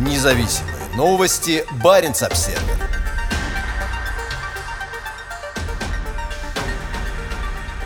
Независимые новости. Барин обсерва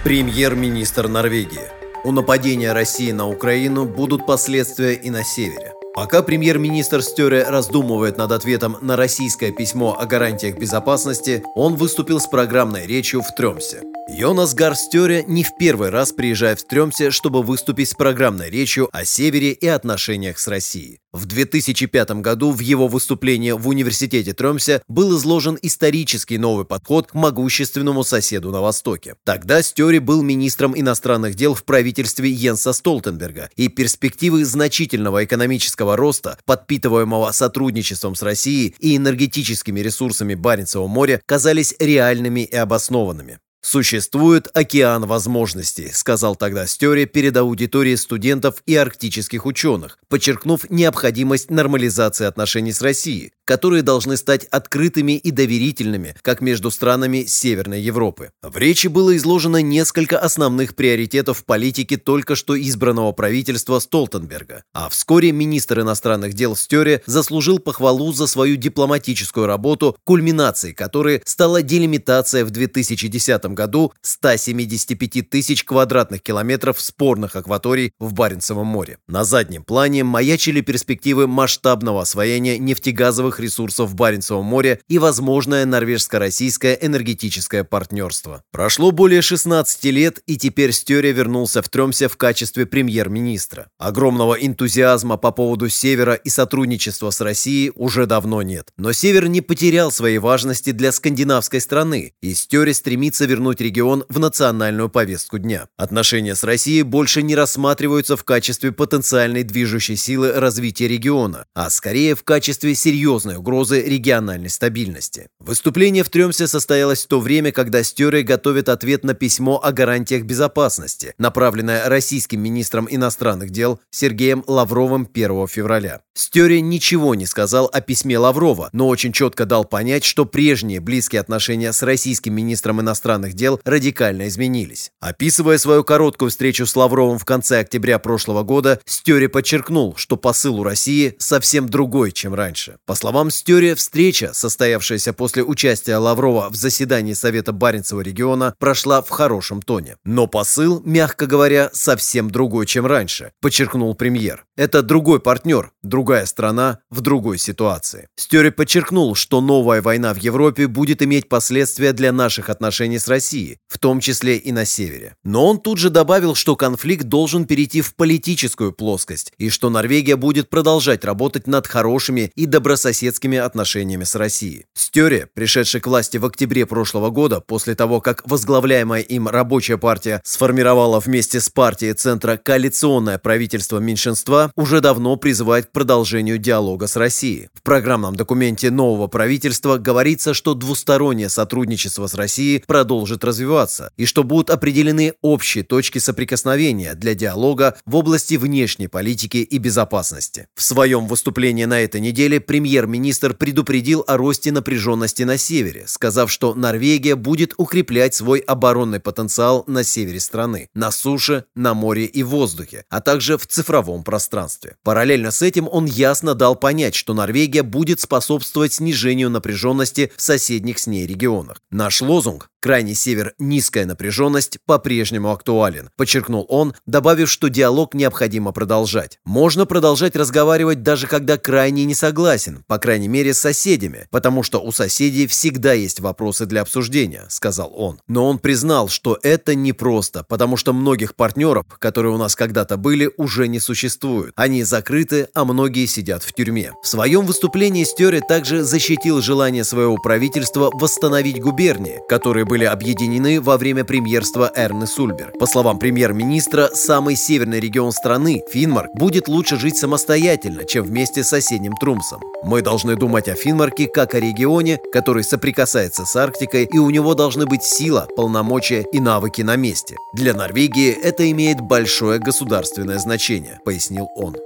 Премьер-министр Норвегии. У нападения России на Украину будут последствия и на севере. Пока премьер-министр Стере раздумывает над ответом на российское письмо о гарантиях безопасности, он выступил с программной речью в Тремсе. Йонас Гарстёре не в первый раз приезжает в Тремсе, чтобы выступить с программной речью о Севере и отношениях с Россией. В 2005 году в его выступлении в университете Тремсе был изложен исторический новый подход к могущественному соседу на Востоке. Тогда Стёри был министром иностранных дел в правительстве Йенса Столтенберга, и перспективы значительного экономического роста, подпитываемого сотрудничеством с Россией и энергетическими ресурсами Баренцева моря, казались реальными и обоснованными. «Существует океан возможностей», сказал тогда Стёре перед аудиторией студентов и арктических ученых, подчеркнув необходимость нормализации отношений с Россией, которые должны стать открытыми и доверительными, как между странами Северной Европы. В речи было изложено несколько основных приоритетов политики только что избранного правительства Столтенберга, а вскоре министр иностранных дел Стёре заслужил похвалу за свою дипломатическую работу, кульминацией которой стала делимитация в 2010 году 175 тысяч квадратных километров спорных акваторий в Баренцевом море. На заднем плане маячили перспективы масштабного освоения нефтегазовых ресурсов в Баренцевом море и возможное норвежско-российское энергетическое партнерство. Прошло более 16 лет, и теперь Стере вернулся в Тремсе в качестве премьер-министра. Огромного энтузиазма по поводу Севера и сотрудничества с Россией уже давно нет. Но Север не потерял своей важности для скандинавской страны, и Стере стремится вернуть вернуть регион в национальную повестку дня. Отношения с Россией больше не рассматриваются в качестве потенциальной движущей силы развития региона, а скорее в качестве серьезной угрозы региональной стабильности. Выступление в Тремсе состоялось в то время, когда Стере готовит ответ на письмо о гарантиях безопасности, направленное российским министром иностранных дел Сергеем Лавровым 1 февраля. Стере ничего не сказал о письме Лаврова, но очень четко дал понять, что прежние близкие отношения с российским министром иностранных дел радикально изменились. Описывая свою короткую встречу с Лавровым в конце октября прошлого года, Стёре подчеркнул, что посыл у России совсем другой, чем раньше. По словам Стёре, встреча, состоявшаяся после участия Лаврова в заседании Совета Баренцева региона, прошла в хорошем тоне. Но посыл, мягко говоря, совсем другой, чем раньше, подчеркнул премьер. Это другой партнер, другая страна в другой ситуации. Стёре подчеркнул, что новая война в Европе будет иметь последствия для наших отношений с Россией в том числе и на севере. Но он тут же добавил, что конфликт должен перейти в политическую плоскость и что Норвегия будет продолжать работать над хорошими и добрососедскими отношениями с Россией. Стере, пришедший к власти в октябре прошлого года, после того, как возглавляемая им рабочая партия сформировала вместе с партией Центра коалиционное правительство меньшинства, уже давно призывает к продолжению диалога с Россией. В программном документе нового правительства говорится, что двустороннее сотрудничество с Россией продолжит развиваться, и что будут определены общие точки соприкосновения для диалога в области внешней политики и безопасности. В своем выступлении на этой неделе премьер-министр предупредил о росте напряженности на севере, сказав, что Норвегия будет укреплять свой оборонный потенциал на севере страны, на суше, на море и воздухе, а также в цифровом пространстве. Параллельно с этим он ясно дал понять, что Норвегия будет способствовать снижению напряженности в соседних с ней регионах. Наш лозунг Крайний север низкая напряженность по-прежнему актуален, подчеркнул он, добавив, что диалог необходимо продолжать. Можно продолжать разговаривать даже когда крайне не согласен, по крайней мере с соседями, потому что у соседей всегда есть вопросы для обсуждения, сказал он. Но он признал, что это непросто, потому что многих партнеров, которые у нас когда-то были, уже не существует. Они закрыты, а многие сидят в тюрьме. В своем выступлении Стере также защитил желание своего правительства восстановить губернии, которые были были объединены во время премьерства Эрны Сульберг. По словам премьер-министра, самый северный регион страны, Финмарк, будет лучше жить самостоятельно, чем вместе с соседним Трумсом. Мы должны думать о Финмарке как о регионе, который соприкасается с Арктикой, и у него должны быть сила, полномочия и навыки на месте. Для Норвегии это имеет большое государственное значение, пояснил он.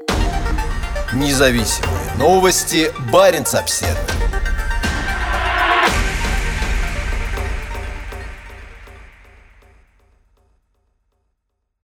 Независимые новости. Барин обседный.